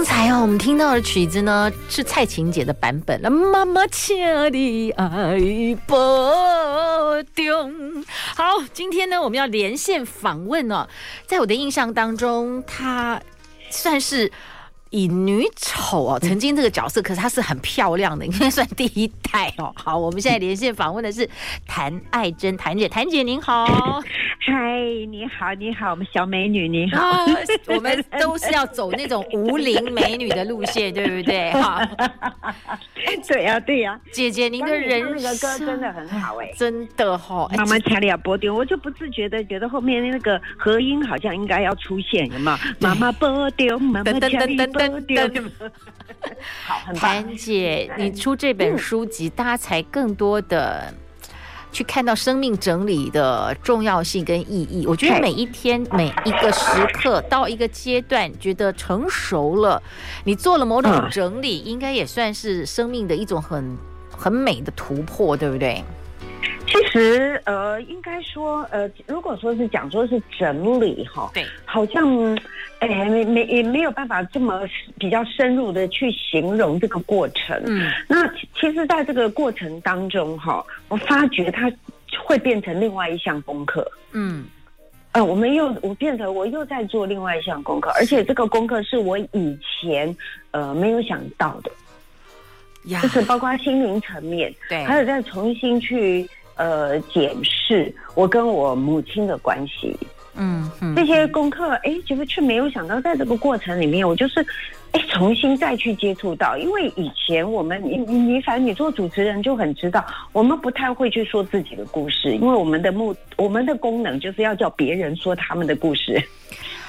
刚才哦，我们听到的曲子呢是蔡琴姐的版本了。妈妈，请你爱保重。好，今天呢，我们要连线访问哦，在我的印象当中，她算是。以女丑哦，曾经这个角色，可是她是很漂亮的，应该算第一代哦。好，我们现在连线访问的是谭爱珍，谭姐，谭姐您好，嗨，你好，你好，我们小美女你好，啊，我们都是要走那种无龄美女的路线，对不对？哈，对呀，对呀，姐姐您的人那个歌真的很好哎，真的哈，妈妈掐了要波丢，我就不自觉的觉得后面那个和音好像应该要出现，有没有？妈妈波丢，妈妈掐了。好，谭姐，你出这本书籍，大家才更多的去看到生命整理的重要性跟意义。我觉得每一天每一个时刻到一个阶段，觉得成熟了，你做了某种整理，应该也算是生命的一种很很美的突破，对不对？其实，呃，应该说，呃，如果说是讲说是整理哈，对，好像，哎，没没也没有办法这么比较深入的去形容这个过程。嗯，那其实，在这个过程当中哈，我发觉它会变成另外一项功课。嗯，呃，我们又我变成我又在做另外一项功课，而且这个功课是我以前呃没有想到的，呀，就是包括心灵层面，对，还有再重新去。呃，检视我跟我母亲的关系，嗯，嗯，这些功课，哎，结果却没有想到，在这个过程里面，我就是，哎，重新再去接触到，因为以前我们，你你你，反正你做主持人就很知道，我们不太会去说自己的故事，因为我们的目，我们的功能就是要叫别人说他们的故事，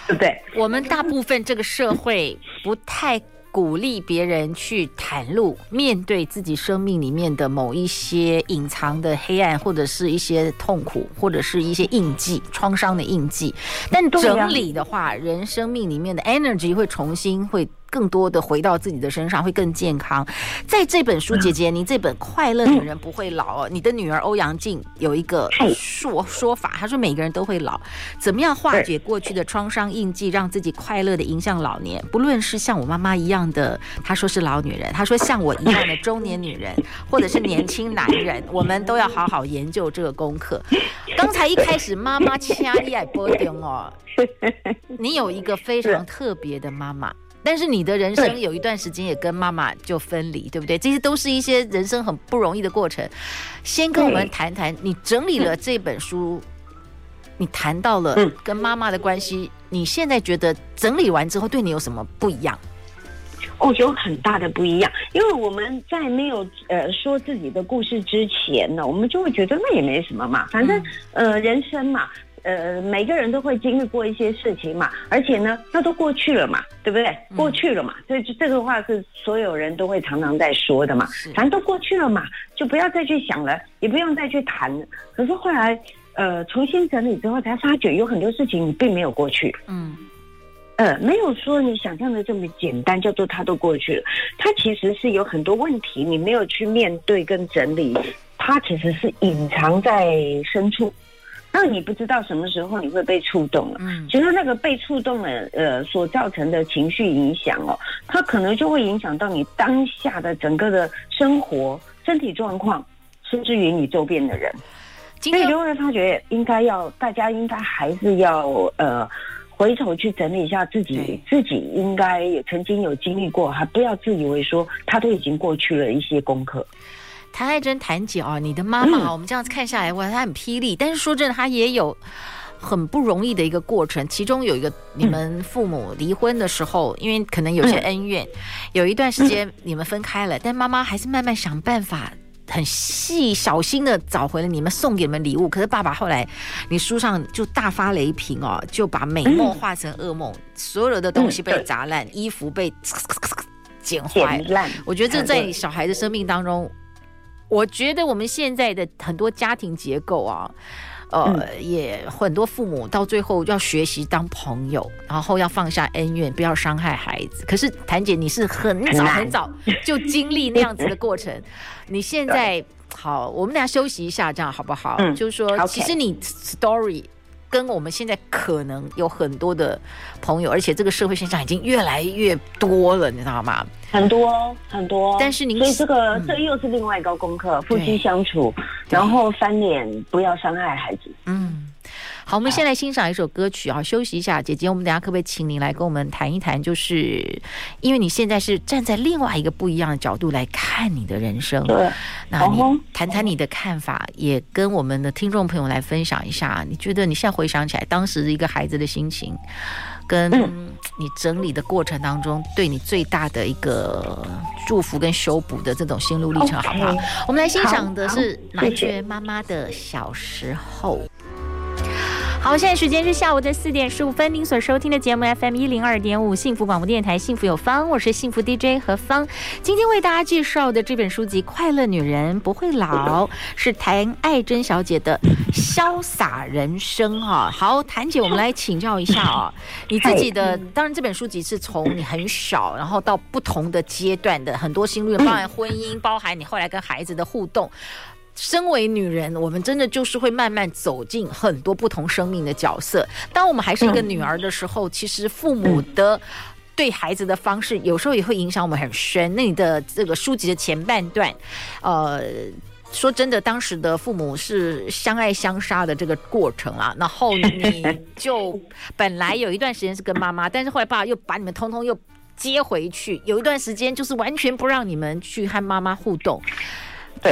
对不对？我们大部分这个社会不太。鼓励别人去袒露、面对自己生命里面的某一些隐藏的黑暗，或者是一些痛苦，或者是一些印记、创伤的印记。但整理的话，人生命里面的 energy 会重新会。更多的回到自己的身上会更健康。在这本书，姐姐，你这本《快乐女人不会老》，你的女儿欧阳靖有一个说说法，她说每个人都会老，怎么样化解过去的创伤印记，让自己快乐的迎向老年？不论是像我妈妈一样的，她说是老女人，她说像我一样的中年女人，或者是年轻男人，我们都要好好研究这个功课。刚才一开始，妈妈掐你爱波丁哦，你有一个非常特别的妈妈。但是你的人生有一段时间也跟妈妈就分离，对不对？这些都是一些人生很不容易的过程。先跟我们谈谈，你整理了这本书，你谈到了跟妈妈的关系，你现在觉得整理完之后对你有什么不一样？哦，有很大的不一样，因为我们在没有呃说自己的故事之前呢，我们就会觉得那也没什么嘛，反正呃人生嘛。呃，每个人都会经历过一些事情嘛，而且呢，那都过去了嘛，对不对？过去了嘛，所以这个话是所有人都会常常在说的嘛。反正都过去了嘛，就不要再去想了，也不用再去谈。可是后来，呃，重新整理之后，才发觉有很多事情你并没有过去。嗯，呃，没有说你想象的这么简单，叫做它都过去了。它其实是有很多问题，你没有去面对跟整理，它其实是隐藏在深处。那你不知道什么时候你会被触动了。嗯，其实那个被触动了，呃，所造成的情绪影响哦，它可能就会影响到你当下的整个的生活、身体状况，甚至于你周边的人。所以就会发觉，应该要大家应该还是要呃回头去整理一下自己，自己应该也曾经有经历过，还不要自以为说他都已经过去了一些功课。谭爱珍，谭姐啊，你的妈妈、嗯，我们这样子看下来，哇，她很霹雳。但是说真的，她也有很不容易的一个过程。其中有一个，你们父母离婚的时候，嗯、因为可能有些恩怨，有一段时间你们分开了，嗯、但妈妈还是慢慢想办法，很细小心的找回了你们送给你们礼物。可是爸爸后来，你书上就大发雷霆哦，就把美梦化成噩梦，嗯、所有的东西被砸烂，嗯、衣服被 剪坏烂。我觉得这在小孩的生命当中，我觉得我们现在的很多家庭结构啊。呃，也很多父母到最后要学习当朋友，然后要放下恩怨，不要伤害孩子。可是谭姐，你是很早很早就经历那样子的过程，你现在好，我们俩休息一下，这样好不好？嗯，就是说，其实你 story。跟我们现在可能有很多的朋友，而且这个社会现象已经越来越多了，你知道吗？很多很多。但是您所以这个、嗯、这又是另外一个功课，夫妻相处，然后翻脸，不要伤害孩子。嗯。好，我们先来欣赏一首歌曲啊，休息一下。姐姐，我们等下可不可以请你来跟我们谈一谈？就是因为你现在是站在另外一个不一样的角度来看你的人生，对，那你谈谈你的看法，也跟我们的听众朋友来分享一下。你觉得你现在回想起来，当时一个孩子的心情，跟你整理的过程当中，对你最大的一个祝福跟修补的这种心路历程，好不好？我们来欣赏的是麻雀妈妈的小时候。好，现在时间是下午的四点十五分。您所收听的节目 FM 一零二点五，幸福广播电台，幸福有方，我是幸福 DJ 何芳。今天为大家介绍的这本书籍《快乐女人不会老》，是谭爱珍小姐的潇洒人生。哈，好，谭姐，我们来请教一下啊，你自己的，当然这本书籍是从你很小，然后到不同的阶段的很多心路，包含婚姻，包含你后来跟孩子的互动。身为女人，我们真的就是会慢慢走进很多不同生命的角色。当我们还是一个女儿的时候，其实父母的对孩子的方式，有时候也会影响我们很深。那你的这个书籍的前半段，呃，说真的，当时的父母是相爱相杀的这个过程啊。然后你就本来有一段时间是跟妈妈，但是后来爸爸又把你们通通又接回去，有一段时间就是完全不让你们去和妈妈互动。对。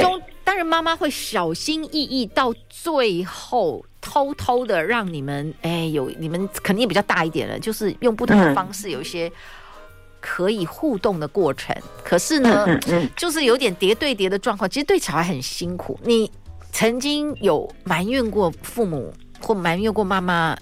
当然，妈妈会小心翼翼，到最后偷偷的让你们，哎，有你们肯定也比较大一点了，就是用不同的方式有一些可以互动的过程。可是呢，就是有点叠对叠的状况，其实对小孩很辛苦。你曾经有埋怨过父母，或埋怨过妈妈，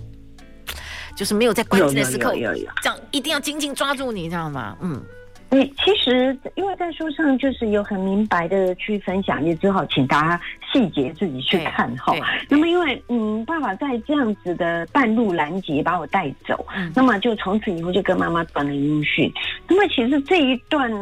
就是没有在关键的时刻这样一定要紧紧抓住，你知道吗？嗯。对，其实因为在书上就是有很明白的去分享，也只好请大家细节自己去看哈。那么因为嗯，爸爸在这样子的半路拦截把我带走，嗯、那么就从此以后就跟妈妈断了音讯。那么其实这一段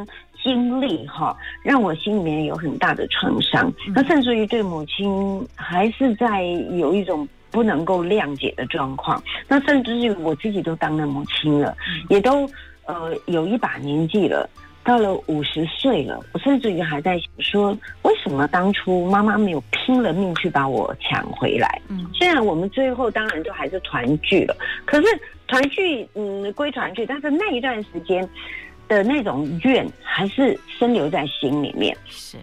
经历哈，让我心里面有很大的创伤，嗯、那甚至于对母亲还是在有一种不能够谅解的状况。那甚至于我自己都当了母亲了，嗯、也都。呃，有一把年纪了，到了五十岁了，我甚至于还在想说，为什么当初妈妈没有拼了命去把我抢回来？嗯，虽然我们最后当然就还是团聚了，可是团聚，嗯，归团聚，但是那一段时间的那种怨还是深留在心里面。是，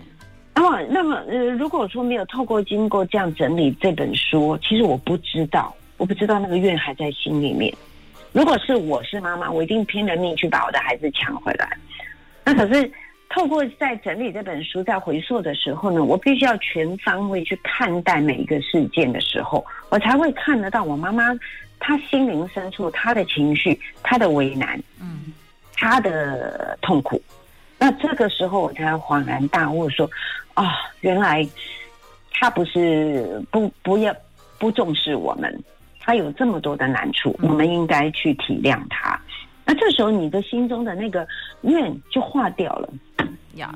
那么，那么，呃，如果说没有透过经过这样整理这本书，其实我不知道，我不知道那个怨还在心里面。如果是我是妈妈，我一定拼了命去把我的孩子抢回来。那可是透过在整理这本书，在回溯的时候呢，我必须要全方位去看待每一个事件的时候，我才会看得到我妈妈她心灵深处她的情绪、她的为难，嗯，她的痛苦。那这个时候我才恍然大悟，说啊，原来她不是不不要不重视我们。他有这么多的难处，我们应该去体谅他。那这时候，你的心中的那个怨就化掉了呀。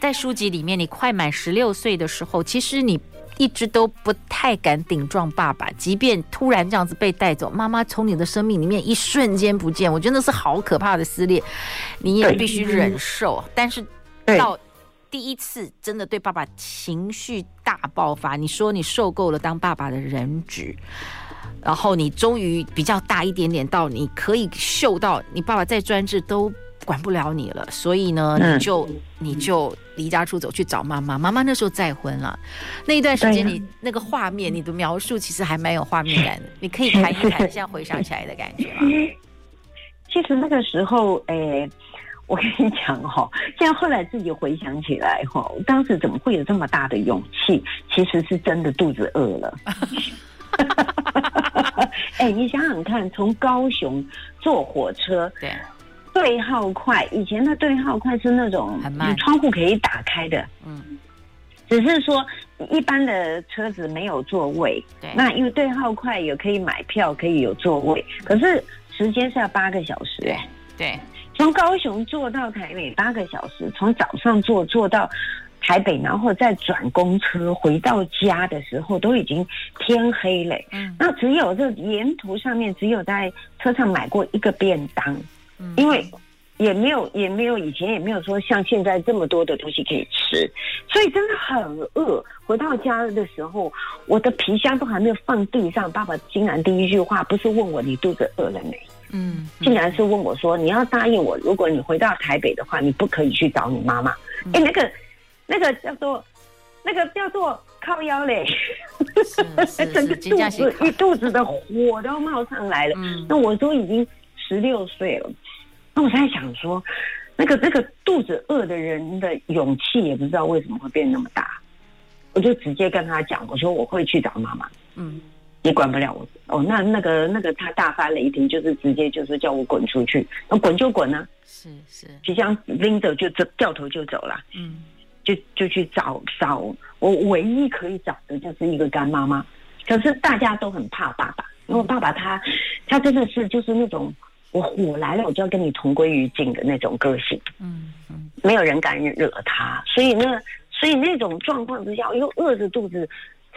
在书籍里面，你快满十六岁的时候，其实你一直都不太敢顶撞爸爸，即便突然这样子被带走，妈妈从你的生命里面一瞬间不见，我觉得那是好可怕的撕裂，你也必须忍受。但是到第一次真的对爸爸情绪大爆发，你说你受够了当爸爸的人质，然后你终于比较大一点点，到你可以嗅到你爸爸再专制都管不了你了，所以呢，你就你就离家出走去找妈妈。妈妈那时候再婚了，那一段时间你那个画面，你的描述其实还蛮有画面感的，你可以谈一谈 现在回想起来的感觉吗？其实那个时候，诶。我跟你讲哈，现在后来自己回想起来哈，当时怎么会有这么大的勇气？其实是真的肚子饿了。哎、欸，你想想看，从高雄坐火车，对，对号快，以前的对号快是那种窗户可以打开的，嗯，只是说一般的车子没有座位，对，那因为对号快也可以买票，可以有座位，可是时间是要八个小时，哎，对。从高雄坐到台北八个小时，从早上坐坐到台北，然后再转公车回到家的时候，都已经天黑了。嗯，那只有这沿途上面只有在车上买过一个便当，嗯，因为也没有也没有以前也没有说像现在这么多的东西可以吃，所以真的很饿。回到家的时候，我的皮箱都还没有放地上，爸爸竟然第一句话不是问我你肚子饿了没？嗯，竟然是问我说：“你要答应我，如果你回到台北的话，你不可以去找你妈妈。嗯”哎、欸，那个那个叫做那个叫做靠腰嘞，整个肚子一肚子的火都冒上来了。嗯，那我都已经十六岁了，那我在想说，那个那个肚子饿的人的勇气也不知道为什么会变那么大，我就直接跟他讲，我说我会去找妈妈。嗯。你管不了我。哦，那那个那个他大发雷霆，就是直接就是叫我滚出去，那滚就滚呢、啊，是是，即将拎着就掉头就走了，嗯，就就去找找我唯一可以找的就是一个干妈妈，可是大家都很怕爸爸，因为爸爸他他真的是就是那种我火来了我就要跟你同归于尽的那种个性，嗯嗯，没有人敢惹他，所以那所以那种状况之下，又饿着肚子。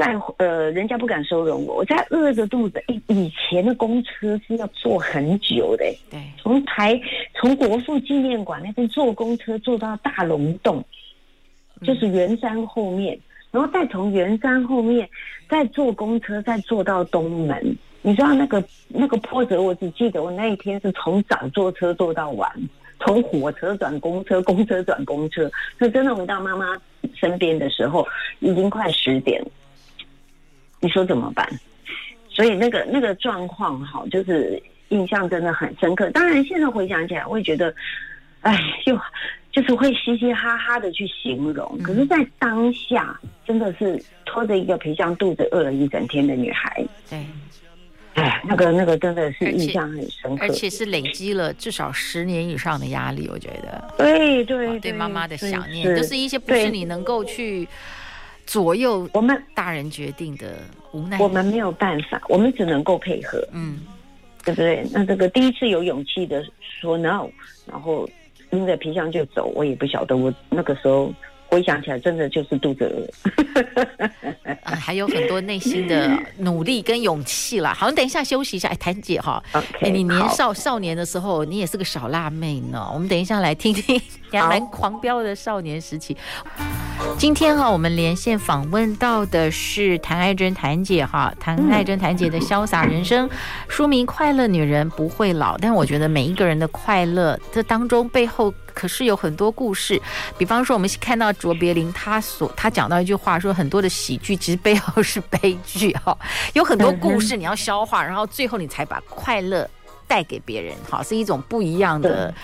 在呃，人家不敢收容我。我在饿着肚子。以以前的公车是要坐很久的，对，从台从国父纪念馆那边坐公车坐到大龙洞，就是圆山后面，然后再从圆山后面再坐公车再坐到东门。你知道那个那个波折，我只记得我那一天是从早坐车坐到晚，从火车转公车，公车转公车。所以真的回到妈妈身边的时候，已经快十点。你说怎么办？所以那个那个状况哈，就是印象真的很深刻。当然，现在回想起来，我会觉得，哎，就就是会嘻嘻哈哈的去形容。可是，在当下，真的是拖着一个皮箱，肚子饿了一整天的女孩。对，哎，那个那个真的是印象很深刻，而且是累积了至少十年以上的压力。我觉得，对对对，妈妈的想念，就是一些不是你能够去。左右我们大人决定的无奈，我们没有办法，我们只能够配合，嗯，对不对？那这个第一次有勇气的说 no，然后拎着皮箱就走，我也不晓得，我那个时候回想起来，真的就是肚子饿，啊，还有很多内心的努力跟勇气啦。好，你等一下休息一下，哎，谭姐哈，哎 Okay,、欸，你年少少年的时候，你也是个小辣妹呢。我们等一下来听听你还蛮狂飙的少年时期。今天哈，我们连线访问到的是谭爱珍谭姐哈，谭爱珍谭姐的潇洒人生，书名《快乐女人不会老》。但我觉得每一个人的快乐，这当中背后可是有很多故事。比方说，我们看到卓别林他所他讲到一句话，说很多的喜剧其实背后是悲剧哈，有很多故事你要消化，然后最后你才把快乐带给别人，哈，是一种不一样的。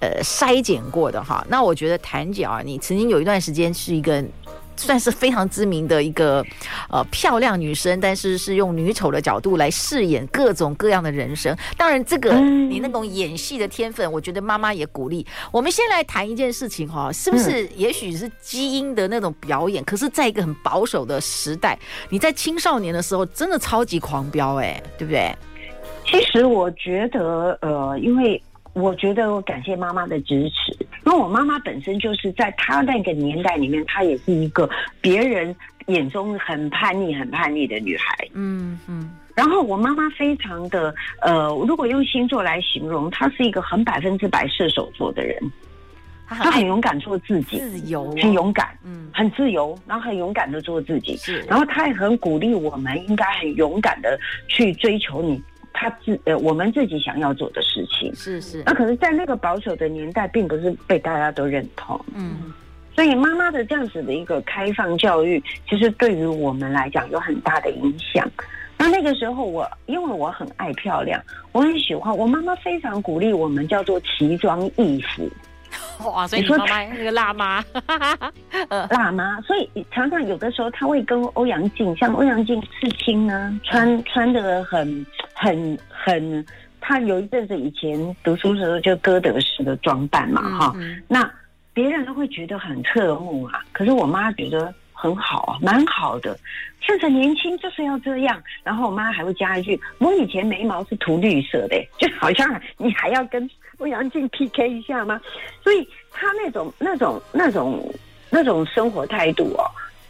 呃，筛检过的哈，那我觉得谭姐啊，你曾经有一段时间是一个算是非常知名的一个呃漂亮女生，但是是用女丑的角度来饰演各种各样的人生。当然，这个你那种演戏的天分，我觉得妈妈也鼓励。我们先来谈一件事情哈，是不是也许是基因的那种表演？可是在一个很保守的时代，你在青少年的时候真的超级狂飙哎，对不对？其实我觉得呃，因为。我觉得我感谢妈妈的支持，因为我妈妈本身就是在她那个年代里面，她也是一个别人眼中很叛逆、很叛逆的女孩。嗯嗯。然后我妈妈非常的呃，如果用星座来形容，她是一个很百分之百射手座的人。她很勇敢做自己，自由，很勇敢，嗯，很自由，然后很勇敢的做自己。是。然后她也很鼓励我们，应该很勇敢的去追求你。他自呃，我们自己想要做的事情是是，那可是，在那个保守的年代，并不是被大家都认同，嗯，所以妈妈的这样子的一个开放教育，其实对于我们来讲有很大的影响。那那个时候我，我因为我很爱漂亮，我很喜欢，我妈妈非常鼓励我们叫做奇装异服。哇，所以你妈妈那个辣妈，辣妈，所以常常有的时候他会跟欧阳靖，像欧阳靖刺青呢，穿穿的很很很，他有一阵子以前读书的时候就歌德式的装扮嘛，哈、嗯嗯，那别人都会觉得很侧目啊，可是我妈觉得。很好啊，蛮好的。趁着年轻就是要这样。然后我妈还会加一句：“我以前眉毛是涂绿色的，就好像你还要跟欧阳靖 PK 一下吗？”所以他那种、那种、那种、那种生活态度哦，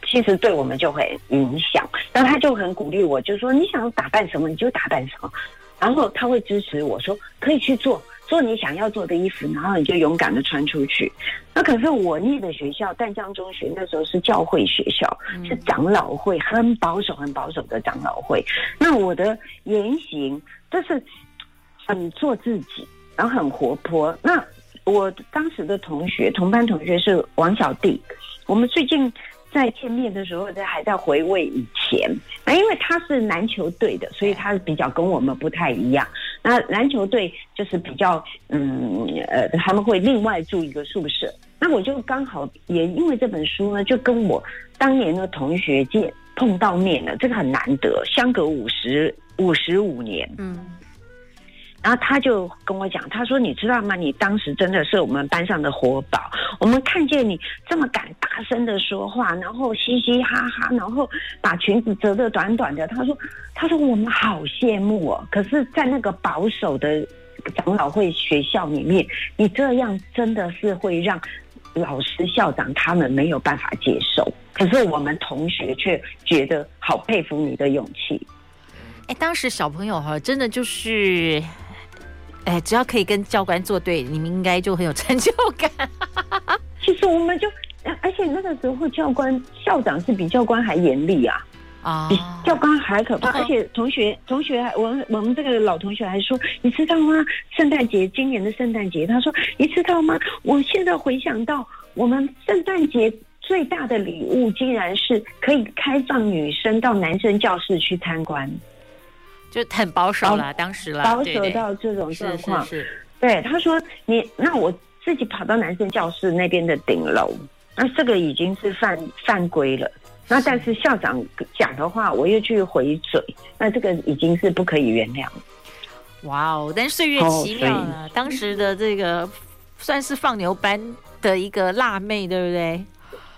其实对我们就会影响。然后他就很鼓励我，就说：“你想打扮什么你就打扮什么。”然后他会支持我说：“可以去做。”做你想要做的衣服，然后你就勇敢的穿出去。那可是我念的学校淡江中学，那时候是教会学校，是长老会，很保守、很保守的长老会。那我的言行就是很做自己，然后很活泼。那我当时的同学，同班同学是王小弟，我们最近。在见面的时候，在还在回味以前。那因为他是篮球队的，所以他比较跟我们不太一样。那篮球队就是比较，嗯，呃，他们会另外住一个宿舍。那我就刚好也因为这本书呢，就跟我当年的同学见碰到面了，这个很难得，相隔五十五十五年。嗯。然后他就跟我讲，他说：“你知道吗？你当时真的是我们班上的活宝。我们看见你这么敢大声的说话，然后嘻嘻哈哈，然后把裙子折得短短的。他说，他说我们好羡慕哦。可是，在那个保守的长老会学校里面，你这样真的是会让老师、校长他们没有办法接受。可是我们同学却觉得好佩服你的勇气。哎，当时小朋友哈，真的就是。”哎，只要可以跟教官作对，你们应该就很有成就感。其实我们就，而且那个时候教官、校长是比教官还严厉啊，啊，比教官还可怕。而且同学、同学，我们我们这个老同学还说，你知道吗？圣诞节，今年的圣诞节，他说，你知道吗？我现在回想到，我们圣诞节最大的礼物，竟然是可以开放女生到男生教室去参观。就很保守了，当时了，保守到这种状况。是，是，是，对，他说你那我自己跑到男生教室那边的顶楼，那这个已经是犯犯规了。那但是校长讲的话，我又去回嘴，那这个已经是不可以原谅了。哇哦！但岁月奇妙了，哦，当时的这个算是放牛班的一个辣妹，对不对？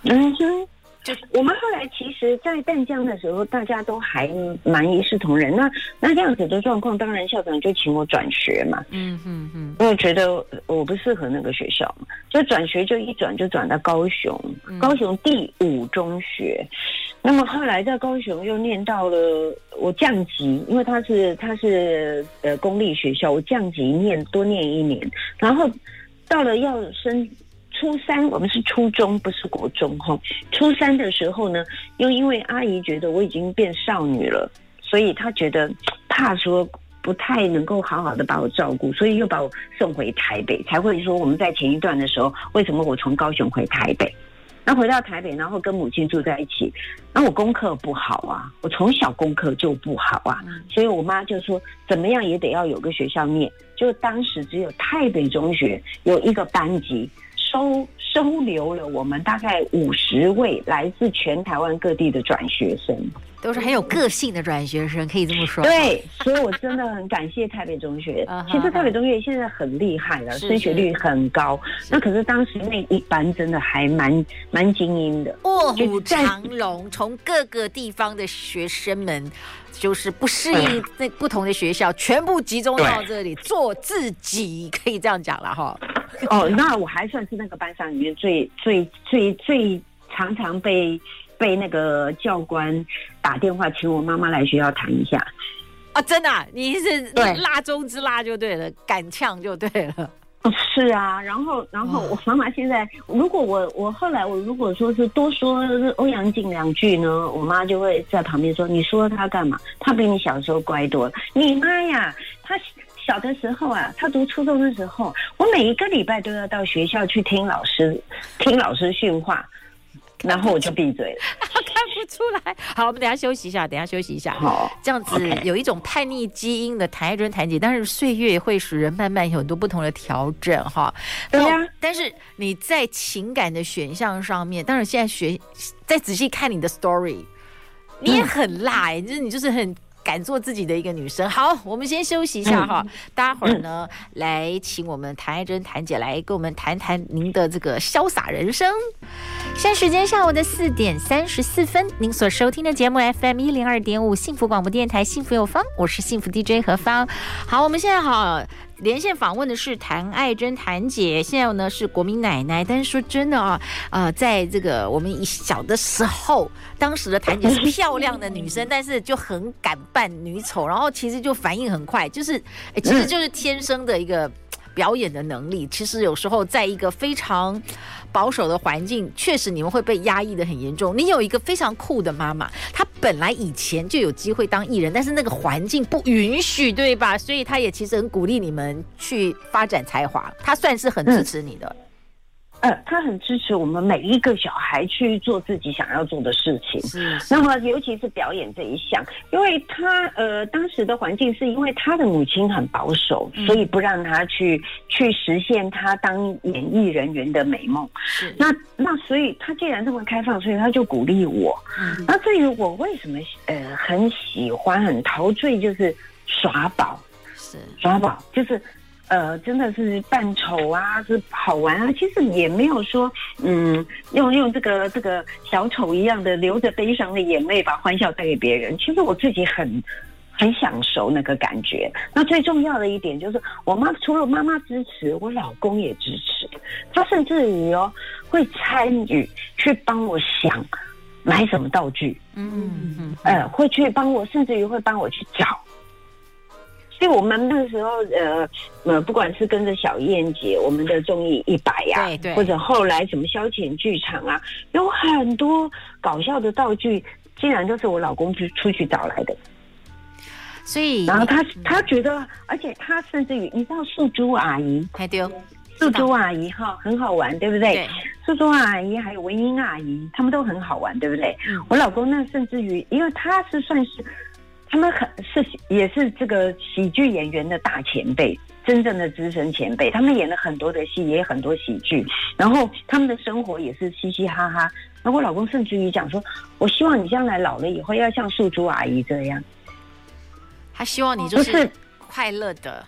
嗯哼。就我们后来其实，在淡江的时候，大家都还蛮一视同仁。那那这样子的状况，当然校长就请我转学嘛。嗯嗯嗯，因为觉得我不适合那个学校嘛，就转学就一转就转到高雄，高雄第五中学。那么后来在高雄又念到了，我降级，因为他是他是呃公立学校，我降级念多念一年，然后到了要升。初三，我们是初中，不是国中哈。初三的时候呢，又因为阿姨觉得我已经变少女了，所以她觉得怕说不太能够好好的把我照顾，所以又把我送回台北。才会说我们在前一段的时候，为什么我从高雄回台北？那回到台北，然后跟母亲住在一起，那我功课不好啊，我从小功课就不好啊，所以我妈就说怎么样也得要有个学校念。就当时只有台北中学有一个班级。收收留了我们大概五十位来自全台湾各地的转学生，都是很有个性的转学生，可以这么说。对，所以我真的很感谢台北中学。其实台北中学现在很厉害了，升学率很高。那可是当时那一班真的还蛮蛮精英的，卧虎藏龙，从各个地方的学生们。就是不适应那不同的学校，全部集中到这里做自己，可以这样讲了哈。哦，那我还算是那个班上里面最最最最常常被被那个教官打电话请我妈妈来学校谈一下。啊，真的啊？你是辣中之辣就对了，敢呛就对了。是啊，然后，然后我妈妈现在，如果我我后来我如果说是多说欧阳靖两句呢，我妈就会在旁边说：“你说他干嘛？他比你小时候乖多了。”你妈呀，他小的时候啊，他读初中的时候，我每一个礼拜都要到学校去听老师听老师训话，然后我就闭嘴了。看不出来。好，我们等下休息一下，等下休息一下。好，这样子有一种叛逆基因的谭爱珍谭姐，但是岁月会使人慢慢有很多不同的调整哈。对呀、啊，但是你在情感的选项上面，当然现在学再仔细看你的 story，你也很辣哎、欸，就是你就是很。敢做自己的一个女生。好，我们先休息一下哈，待会儿呢，来请我们谭爱珍谭姐来跟我们谈谈您的这个潇洒人生。现在时间下午的四点三十四分，您所收听的节目 FM 一零二点五幸福广播电台幸福有方，我是幸福 DJ 何芳。好，我们现在好。连线访问的是谭爱珍谭姐，现在呢是国民奶奶。但是说真的啊，呃，在这个我们一小的时候，当时的谭姐是漂亮的女生，但是就很敢扮女丑，然后其实就反应很快，就是，其实就是天生的一个表演的能力。其实有时候在一个非常。保守的环境确实你们会被压抑的很严重。你有一个非常酷的妈妈，她本来以前就有机会当艺人，但是那个环境不允许，对吧？所以她也其实很鼓励你们去发展才华，她算是很支持你的。嗯呃，他很支持我们每一个小孩去做自己想要做的事情。是，是。那么，尤其是表演这一项，因为他呃，当时的环境是因为他的母亲很保守，嗯、所以不让他去去实现他当演艺人员的美梦。是。那那所以他既然这么开放，所以他就鼓励我。嗯。那至于我为什么呃很喜欢很陶醉，就是耍宝。是。耍宝就是。呃，真的是扮丑啊，是好玩啊。其实也没有说，嗯，用用这个这个小丑一样的流着悲伤的眼泪把欢笑带给别人。其实我自己很很享受那个感觉。那最重要的一点就是，我妈除了妈妈支持，我老公也支持。他甚至于哦，会参与去帮我想买什么道具，嗯呃，会去帮我，甚至于会帮我去找。所以我们那个时候，呃，呃，不管是跟着小燕姐，我们的综艺一百呀，对对，或者后来什么消遣剧场啊，有很多搞笑的道具，竟然都是我老公去出去找来的。所以，然后他他觉得，而且他甚至于，你知道素珠阿姨，还丢素珠阿姨哈，很好玩，对不对？对。素珠阿姨还有文英阿姨，他们都很好玩，对不对？嗯。我老公那甚至于，因为他是算是。他们很是也是这个喜剧演员的大前辈，真正的资深前辈。他们演了很多的戏，也有很多喜剧。然后他们的生活也是嘻嘻哈哈。然后我老公甚至于讲说：“我希望你将来老了以后要像素珠阿姨这样。”他希望你就是快乐的。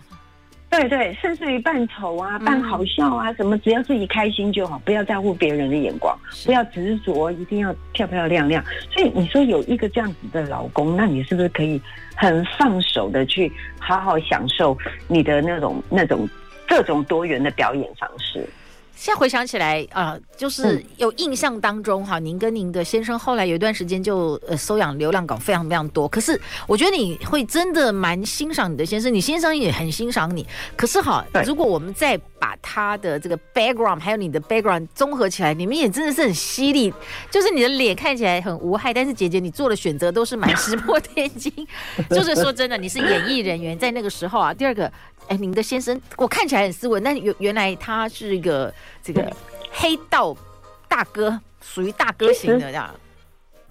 对对，甚至于扮丑啊，扮好笑啊，什么只要自己开心就好，不要在乎别人的眼光，不要执着，一定要漂漂亮亮。所以你说有一个这样子的老公，那你是不是可以很放手的去好好享受你的那种那种各种多元的表演方式？现在回想起来，呃，就是有印象当中哈，您跟您的先生后来有一段时间就呃收养流浪狗非常非常多。可是我觉得你会真的蛮欣赏你的先生，你先生也很欣赏你。可是哈，如果我们再把他的这个 background 还有你的 background 综合起来，你们也真的是很犀利。就是你的脸看起来很无害，但是姐姐你做的选择都是蛮石破天惊。就是说真的，你是演艺人员，在那个时候啊。第二个。哎，您的先生，我看起来很斯文，但原原来他是一个这个黑道大哥，属于大哥型的这样。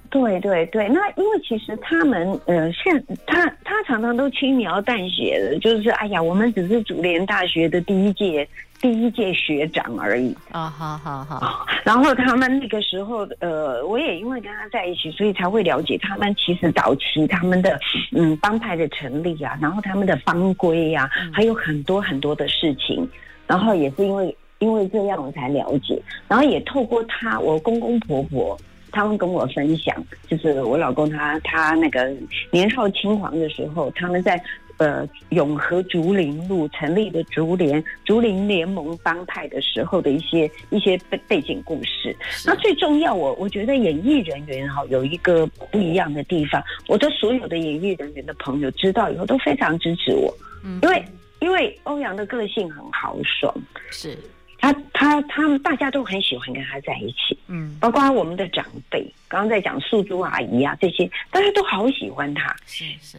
对对对，那因为其实他们呃，现他他常常都轻描淡写的，就是哎呀，我们只是主联大学的第一届。第一届学长而已啊，好好好。然后他们那个时候，呃，我也因为跟他在一起，所以才会了解他们其实早期他们的嗯帮派的成立啊，然后他们的帮规呀，还有很多很多的事情。然后也是因为因为这样我才了解，然后也透过他，我公公婆婆他们跟我分享，就是我老公他他那个年少轻狂的时候，他们在。呃，永和竹林路成立的竹联竹林联盟帮派的时候的一些一些背背景故事。那最重要，我我觉得演艺人员哈有一个不一样的地方，我的所有的演艺人员的朋友知道以后都非常支持我，因为因为欧阳的个性很豪爽，是。他他他们大家都很喜欢跟他在一起，嗯，包括我们的长辈，刚刚在讲素珠阿姨啊这些，大家都好喜欢他，是是。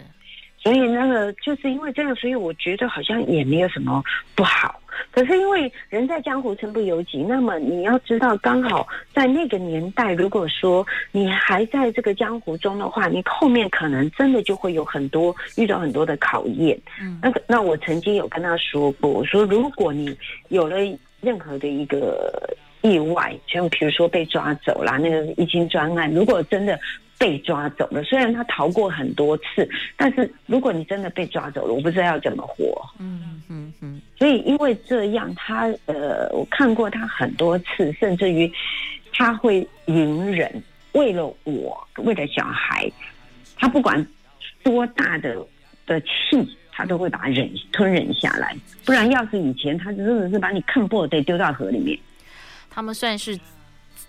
所以那个就是因为这样，所以我觉得好像也没有什么不好。可是因为人在江湖身不由己，那么你要知道，刚好在那个年代，如果说你还在这个江湖中的话，你后面可能真的就会有很多遇到很多的考验。嗯，那个那我曾经有跟他说过，我说如果你有了任何的一个意外，像比如说被抓走了，那个一金专案，如果真的。被抓走了，虽然他逃过很多次，但是如果你真的被抓走了，我不知道要怎么活。嗯嗯嗯。所以因为这样，他呃，我看过他很多次，甚至于他会隐忍，为了我，为了小孩，他不管多大的的气，他都会把它忍吞忍下来。不然，要是以前，他真的是把你看破，得丢到河里面。他们算是。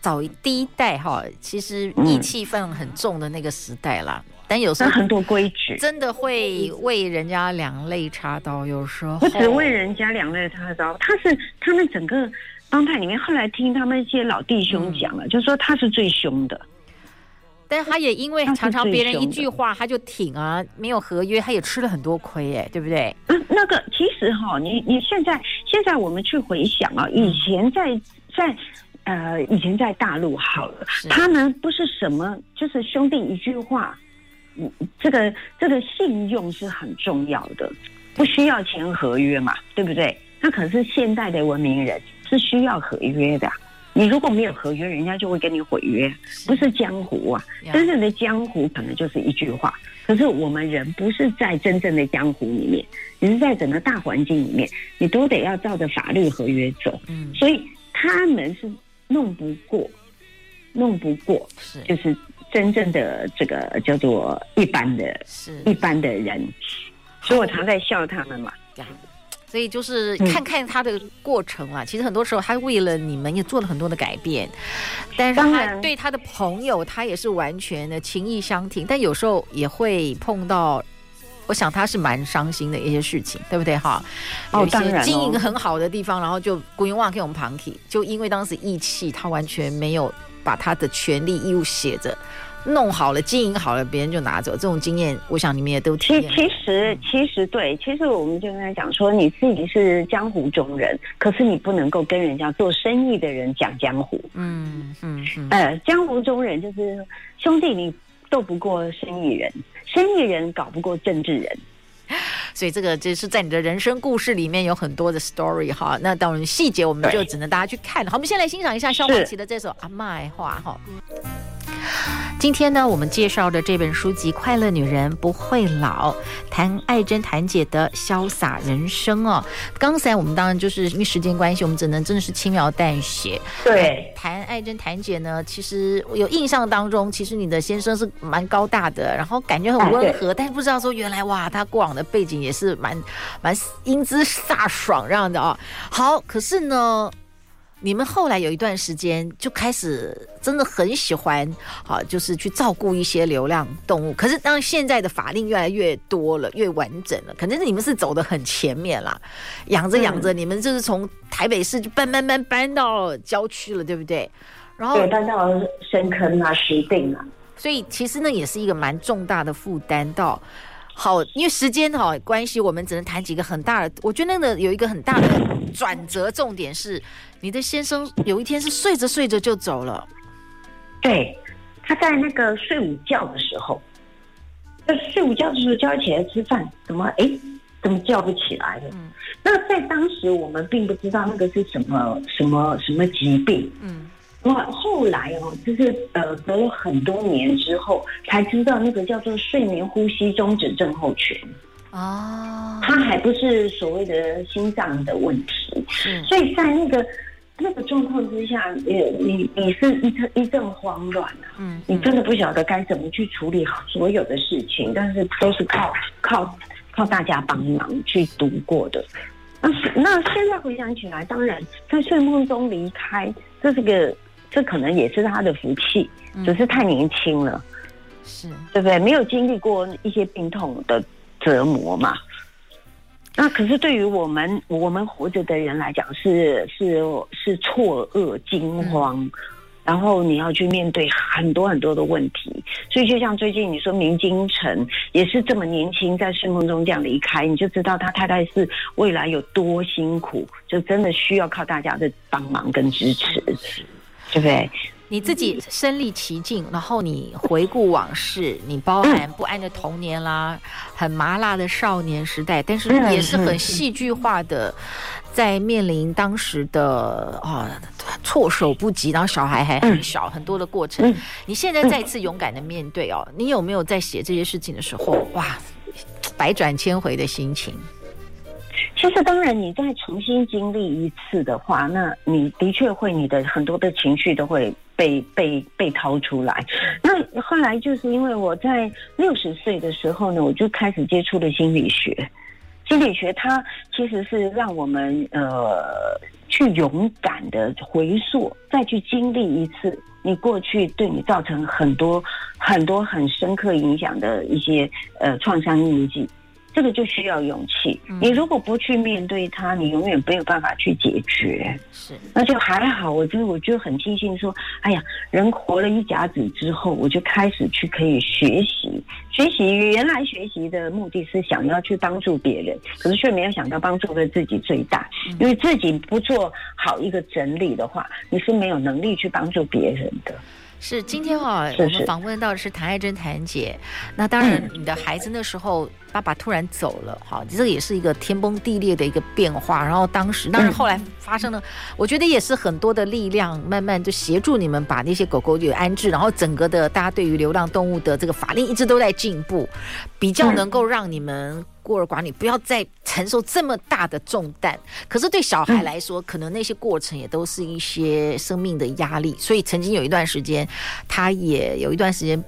早第一代哈，其实义气氛很重的那个时代啦。嗯、但有时候很多规矩，真的会为人家两肋插刀。有时候不只为人家两肋插刀，他是他们整个帮派里面，后来听他们一些老弟兄讲了，嗯、就说他是最凶的。但他也因为常常别人一句话他就挺啊，没有合约，他也吃了很多亏哎，对不对？嗯，那个其实哈，你你现在现在我们去回想啊，以前在在。呃，以前在大陆好了，他们不是什么，就是兄弟一句话，嗯，这个这个信用是很重要的，不需要签合约嘛，对不对？那可是现代的文明人是需要合约的，你如果没有合约，人家就会跟你毁约，不是江湖啊，真正的江湖可能就是一句话。可是我们人不是在真正的江湖里面，你是在整个大环境里面，你都得要照着法律合约走。嗯，所以他们是。弄不过，弄不过，是。就是真正的这个叫做一般的，是。一般的人，所以我常在笑他们嘛。所以就是看看他的过程啊，嗯、其实很多时候他为了你们也做了很多的改变，但是他对他的朋友，他也是完全的情意相挺，但有时候也会碰到。我想他是蛮伤心的一些事情，对不对哈？有一些经营很好的地方，然后就古云旺给我们旁体，就因为当时义气，他完全没有把他的权利义务写着，弄好了经营好了，别人就拿走。这种经验，我想你们也都体验。其实，其实对，其实我们就跟他讲说，你自己是江湖中人，可是你不能够跟人家做生意的人讲江湖。嗯嗯嗯。呃，江湖中人就是兄弟，你斗不过生意人。生意人搞不过政治人，所以这个就是在你的人生故事里面有很多的 story 哈。那当然细节我们就只能大家去看。好，我们先来欣赏一下萧煌奇的这首《阿麦话》哈。今天呢，我们介绍的这本书籍《快乐女人不会老》，谈爱珍谭姐的潇洒人生哦。刚才我们当然就是因为时间关系，我们只能真的是轻描淡写。对，谈爱珍谭姐呢，其实有印象当中，其实你的先生是蛮高大的，然后感觉很温和，但是不知道说原来哇，他过往的背景也是蛮蛮英姿飒爽这样的哦。好，可是呢。你们后来有一段时间就开始真的很喜欢，好，就是去照顾一些流浪动物。可是当现在的法令越来越多了，越完整了，可能是你们是走的很前面啦。养着养着，你们就是从台北市就搬搬搬搬到郊区了，对不对？然后搬到深坑啊、石碇啊。所以其实呢也是一个蛮重大的负担到。好，因为时间哈关系，我们只能谈几个很大的。我觉得那个有一个很大的转折，重点是你的先生有一天是睡着睡着就走了。对，他在那个睡午觉的时候，在睡午觉的时候叫他起来吃饭，怎么哎怎么叫不起来了？嗯，那在当时我们并不知道那个是什么什么什么疾病。嗯。那后来哦，就是呃，隔了很多年之后，才知道那个叫做睡眠呼吸中止症候群。哦，它还不是所谓的心脏的问题。是，所以在那个那个状况之下，你你你是一阵一阵慌乱啊。嗯，你真的不晓得该怎么去处理好所有的事情，但是都是靠靠靠大家帮忙去度过的。那那现在回想起来，当然在睡梦中离开，这是个。这可能也是他的福气，只是太年轻了，嗯、是。对不对？没有经历过一些病痛的折磨嘛。那可是对于我们我们活着的人来讲是，是是是错愕惊慌，然后你要去面对很多很多的问题，所以就像最近你说明金城也是这么年轻，在睡梦中这样离开，你就知道他太太是未来有多辛苦，就真的需要靠大家的帮忙跟支持，对不对？你自己身历其境，然后你回顾往事，你包含不安的童年啦，很麻辣的少年时代，但是也是很戏剧化的。在面临当时的啊措手不及，然后小孩还很小，很多的过程，你现在再次勇敢的面对哦，你有没有在写这些事情的时候，哇，百转千回的心情？其实当然，你再重新经历一次的话，那你的确会，你的很多的情绪都会被被被掏出来。那后来就是因为我在六十岁的时候呢，我就开始接触了心理学。心理学它其实是让我们呃去勇敢的回溯，再去经历一次你过去对你造成很多很多很深刻影响的一些呃创伤印记。这个就需要勇气。你如果不去面对它，你永远没有办法去解决。是，那就还好。我觉得，我就很庆幸说，哎呀，人活了一甲子之后，我就开始去可以学习，学习。原来学习的目的是想要去帮助别人，可是却没有想到帮助了自己最大。因为自己不做好一个整理的话，你是没有能力去帮助别人的。是今天哈、哦，我们访问到的是谭爱珍谭姐。那当然，你的孩子那时候爸爸突然走了，哈，这个也是一个天崩地裂的一个变化。然后当时，当然后来发生了，我觉得也是很多的力量，慢慢就协助你们把那些狗狗给安置。然后整个的大家对于流浪动物的这个法令一直都在进步，比较能够让你们。孤儿寡女不要再承受这么大的重担，可是对小孩来说，可能那些过程也都是一些生命的压力。所以曾经有一段时间，他也有一段时间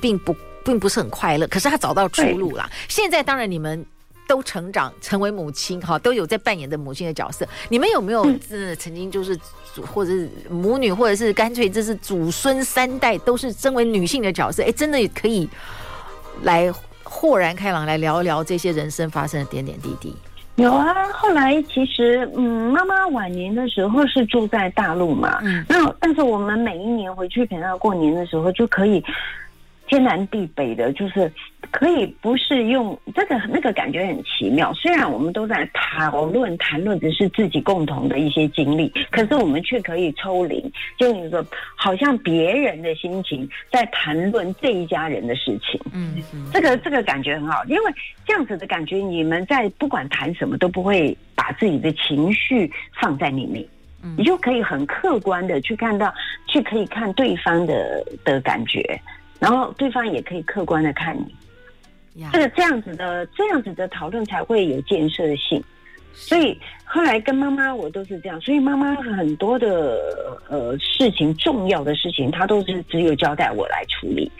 并不并不是很快乐。可是他找到出路了。现在当然你们都成长成为母亲，哈，都有在扮演的母亲的角色。你们有没有真的曾经就是或者是母女，或者是干脆这是祖孙三代都是身为女性的角色？哎，真的也可以来。豁然开朗，来聊一聊这些人生发生的点点滴滴。有啊，后来其实，嗯，妈妈晚年的时候是住在大陆嘛，嗯，那但是我们每一年回去陪她过年的时候，就可以天南地北的，就是。可以不是用这个那个感觉很奇妙。虽然我们都在讨论谈论的是自己共同的一些经历，可是我们却可以抽离，就你说好像别人的心情在谈论这一家人的事情。嗯嗯，这个这个感觉很好，因为这样子的感觉，你们在不管谈什么都不会把自己的情绪放在里面，嗯，你就可以很客观的去看到，去可以看对方的的感觉，然后对方也可以客观的看你。这个这样子的这样子的讨论才会有建设性，所以后来跟妈妈我都是这样，所以妈妈很多的呃事情重要的事情，她都是只有交代我来处理，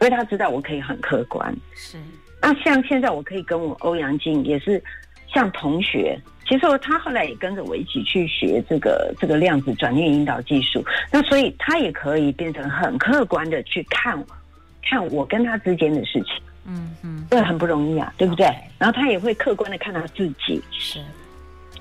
因为她知道我可以很客观。是，那像现在我可以跟我欧阳靖也是像同学，其实他后来也跟着我一起去学这个这个量子转念引导技术，那所以他也可以变成很客观的去看看我跟他之间的事情。嗯嗯，这很不容易啊，对不对？然后他也会客观的看他自己，是。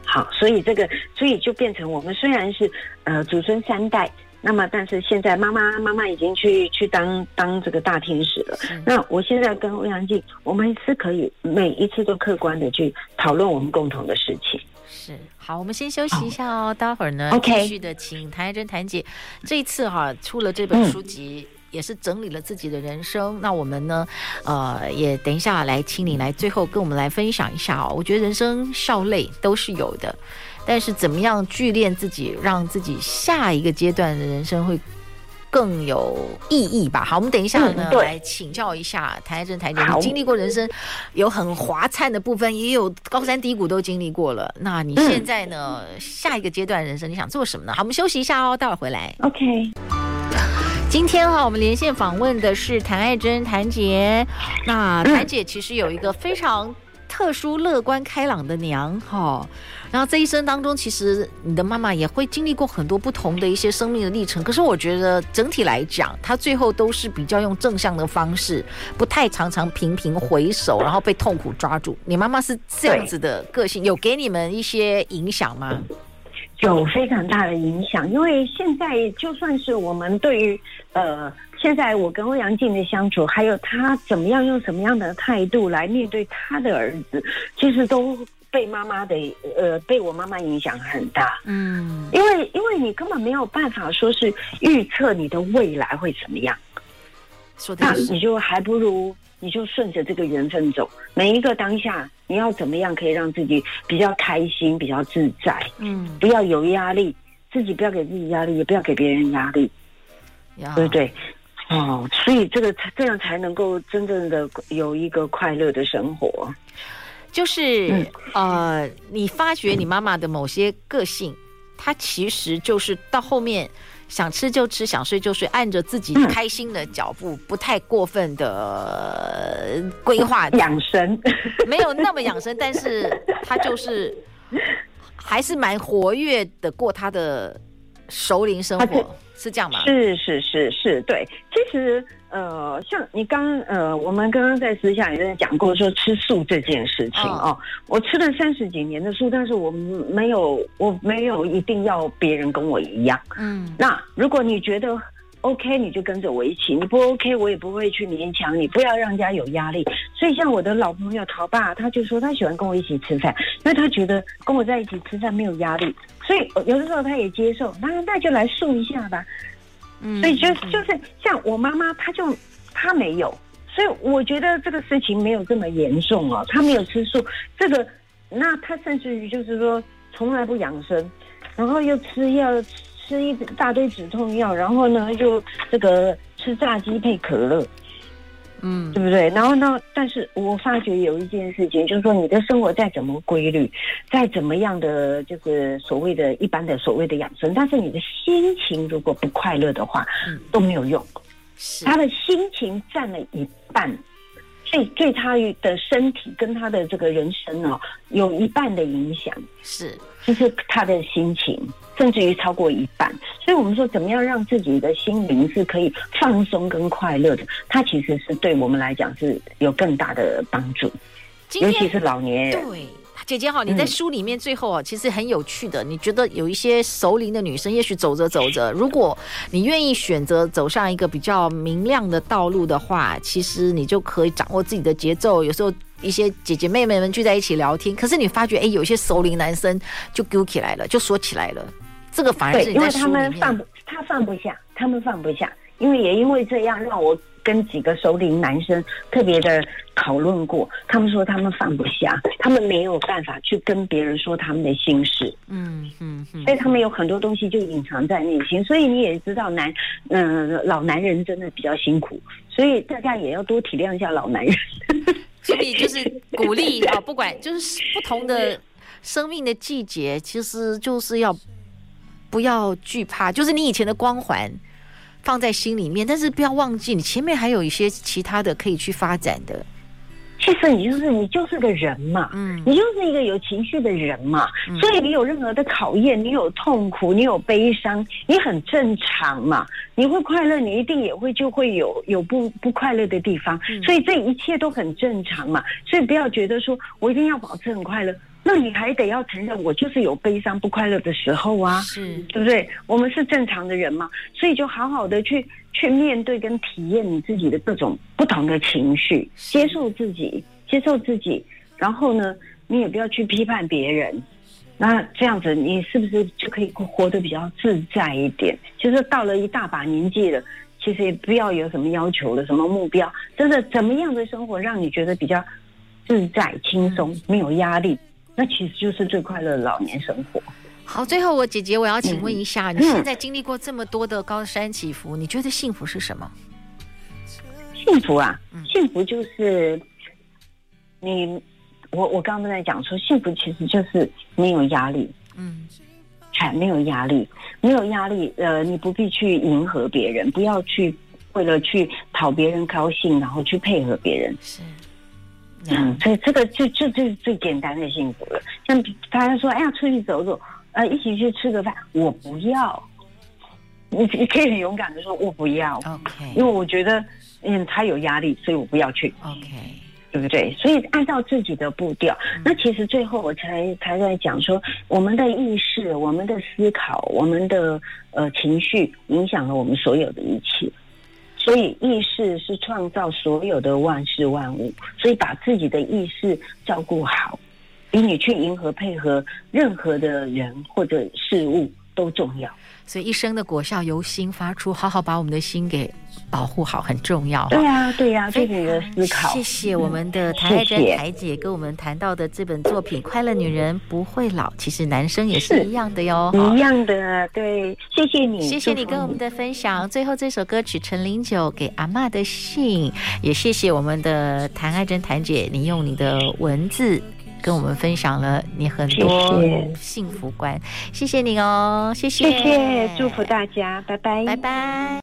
好，所以这个，所以就变成我们虽然是呃祖孙三代，那么但是现在妈妈妈妈已经去去当当这个大天使了。那我现在跟欧阳靖，我们是可以每一次都客观的去讨论我们共同的事情。是。好，我们先休息一下哦，待会儿呢继续的请谭爱珍谭姐，这一次哈、啊、出了这本书籍。嗯也是整理了自己的人生，那我们呢，呃，也等一下来请你来最后跟我们来分享一下哦。我觉得人生笑泪都是有的，但是怎么样聚练自己，让自己下一个阶段的人生会更有意义吧？好，我们等一下呢、嗯、来请教一下谭爱珍谭姐，你经历过人生有很华灿的部分，也有高山低谷都经历过了。那你现在呢，嗯、下一个阶段人生你想做什么呢？好，我们休息一下哦，待会儿回来。OK。今天哈，我们连线访问的是谭爱珍谭姐。那谭姐其实有一个非常特殊、乐观、开朗的娘哈。然后这一生当中，其实你的妈妈也会经历过很多不同的一些生命的历程。可是我觉得整体来讲，她最后都是比较用正向的方式，不太常常频频回首，然后被痛苦抓住。你妈妈是这样子的个性，有给你们一些影响吗？有非常大的影响，因为现在就算是我们对于呃，现在我跟欧阳靖的相处，还有他怎么样用什么样的态度来面对他的儿子，其实都被妈妈的呃，被我妈妈影响很大。嗯，因为因为你根本没有办法说是预测你的未来会怎么样，说的，那你就还不如。你就顺着这个缘分走，每一个当下，你要怎么样可以让自己比较开心、比较自在？嗯，不要有压力，自己不要给自己压力，也不要给别人压力，对不对？哦，所以这个才这样才能够真正的有一个快乐的生活。就是、嗯、呃，你发觉你妈妈的某些个性，她其实就是到后面。想吃就吃，想睡就睡，按着自己开心的脚步，嗯、不太过分的规划 养生，没有那么养生，但是他就是还是蛮活跃的过他的熟龄生活。是这样吗？是是是是，对。其实呃，像你刚呃，我们刚刚在私下也在讲过说吃素这件事情哦，哦。我吃了三十几年的素，但是我没有我没有一定要别人跟我一样。嗯。那如果你觉得 OK，你就跟着我一起；你不 OK，我也不会去勉强你。不要让人家有压力。所以像我的老朋友陶爸，他就说他喜欢跟我一起吃饭，因为他觉得跟我在一起吃饭没有压力。所以有的时候他也接受，那那就来素一下吧。嗯，所以就就是像我妈妈，她就她没有，所以我觉得这个事情没有这么严重哦。她没有吃素，这个那她甚至于就是说从来不养生，然后又吃药，吃一大堆止痛药，然后呢就这个吃炸鸡配可乐。嗯，对不对？然后呢？但是我发觉有一件事情，就是说你的生活再怎么规律，再怎么样的就是所谓的一般的所谓的养生，但是你的心情如果不快乐的话，嗯，都没有用。他的心情占了一半，对对他的身体跟他的这个人生哦，有一半的影响。是，就是他的心情。甚至于超过一半，所以我们说，怎么样让自己的心灵是可以放松跟快乐的？它其实是对我们来讲是有更大的帮助，尤其是老年人。对，姐姐好，你在书里面最后啊，其实很有趣的。你觉得有一些熟龄的女生，也许走着走着，如果你愿意选择走上一个比较明亮的道路的话，其实你就可以掌握自己的节奏。有时候一些姐姐妹妹们聚在一起聊天，可是你发觉，哎，有一些熟龄男生就揪起来了，就说起来了。这个反而是对，因为他们放不，他放不下，他们放不下，因为也因为这样，让我跟几个熟龄男生特别的讨论过，他们说他们放不下，他们没有办法去跟别人说他们的心事，嗯嗯嗯，所以他们有很多东西就隐藏在内心，所以你也知道男，嗯、呃，老男人真的比较辛苦，所以大家也要多体谅一下老男人，所以就是鼓励啊，不管就是不同的生命的季节，其实就是要。不要惧怕，就是你以前的光环放在心里面，但是不要忘记，你前面还有一些其他的可以去发展的。其实你就是你就是个人嘛，嗯，你就是一个有情绪的人嘛，嗯，所以你有任何的考验，你有痛苦，你有悲伤，你很正常嘛。你会快乐，你一定也会就会有有不不快乐的地方，嗯，所以这一切都很正常嘛。所以不要觉得说我一定要保持很快乐。那你还得要承认，我就是有悲伤、不快乐的时候啊，是，对不对？我们是正常的人嘛，所以就好好的去去面对跟体验你自己的各种不同的情绪，接受自己，接受自己，然后呢，你也不要去批判别人，那这样子你是不是就可以活得比较自在一点？其实到了一大把年纪了，其实也不要有什么要求了，什么目标，真的怎么样的生活让你觉得比较自在、轻松，没有压力？那其实就是最快乐的老年生活。好，最后我姐姐，我要请问一下，嗯、你现在经历过这么多的高山起伏，你觉得幸福是什么？幸福啊，嗯、幸福就是你，我我刚刚在讲说，幸福其实就是没有压力，嗯，还没有压力，没有压力，呃，你不必去迎合别人，不要去为了去讨别人高兴，然后去配合别人，是。嗯，所以这个就就就是最简单的幸福了。像大家说，哎呀，出去走走，呃，一起去吃个饭，我不要。你你可以很勇敢的说，我不要。OK，因为我觉得，嗯，他有压力，所以我不要去。OK，对不对？所以按照自己的步调，那其实最后我才才在讲说，我们的意识、我们的思考、我们的呃情绪，影响了我们所有的一切。所以意识是创造所有的万事万物，所以把自己的意识照顾好，比你去迎合配合任何的人或者事物都重要。所以一生的果效由心发出，好好把我们的心给保护好，很重要。对呀、啊，对呀、啊，这是你的思考。谢谢我们的谭爱珍台姐跟我们谈到的这本作品《快乐女人不会老》，其实男生也是一样的哟，一样的。对，谢谢你，谢谢你跟我们的分享。最后这首歌曲《陈零九给阿嬷的信》，也谢谢我们的谭爱珍谭姐，你用你的文字。跟我们分享了你很多幸福观，谢谢，你哦，谢谢，谢谢，祝福大家，拜拜，拜拜。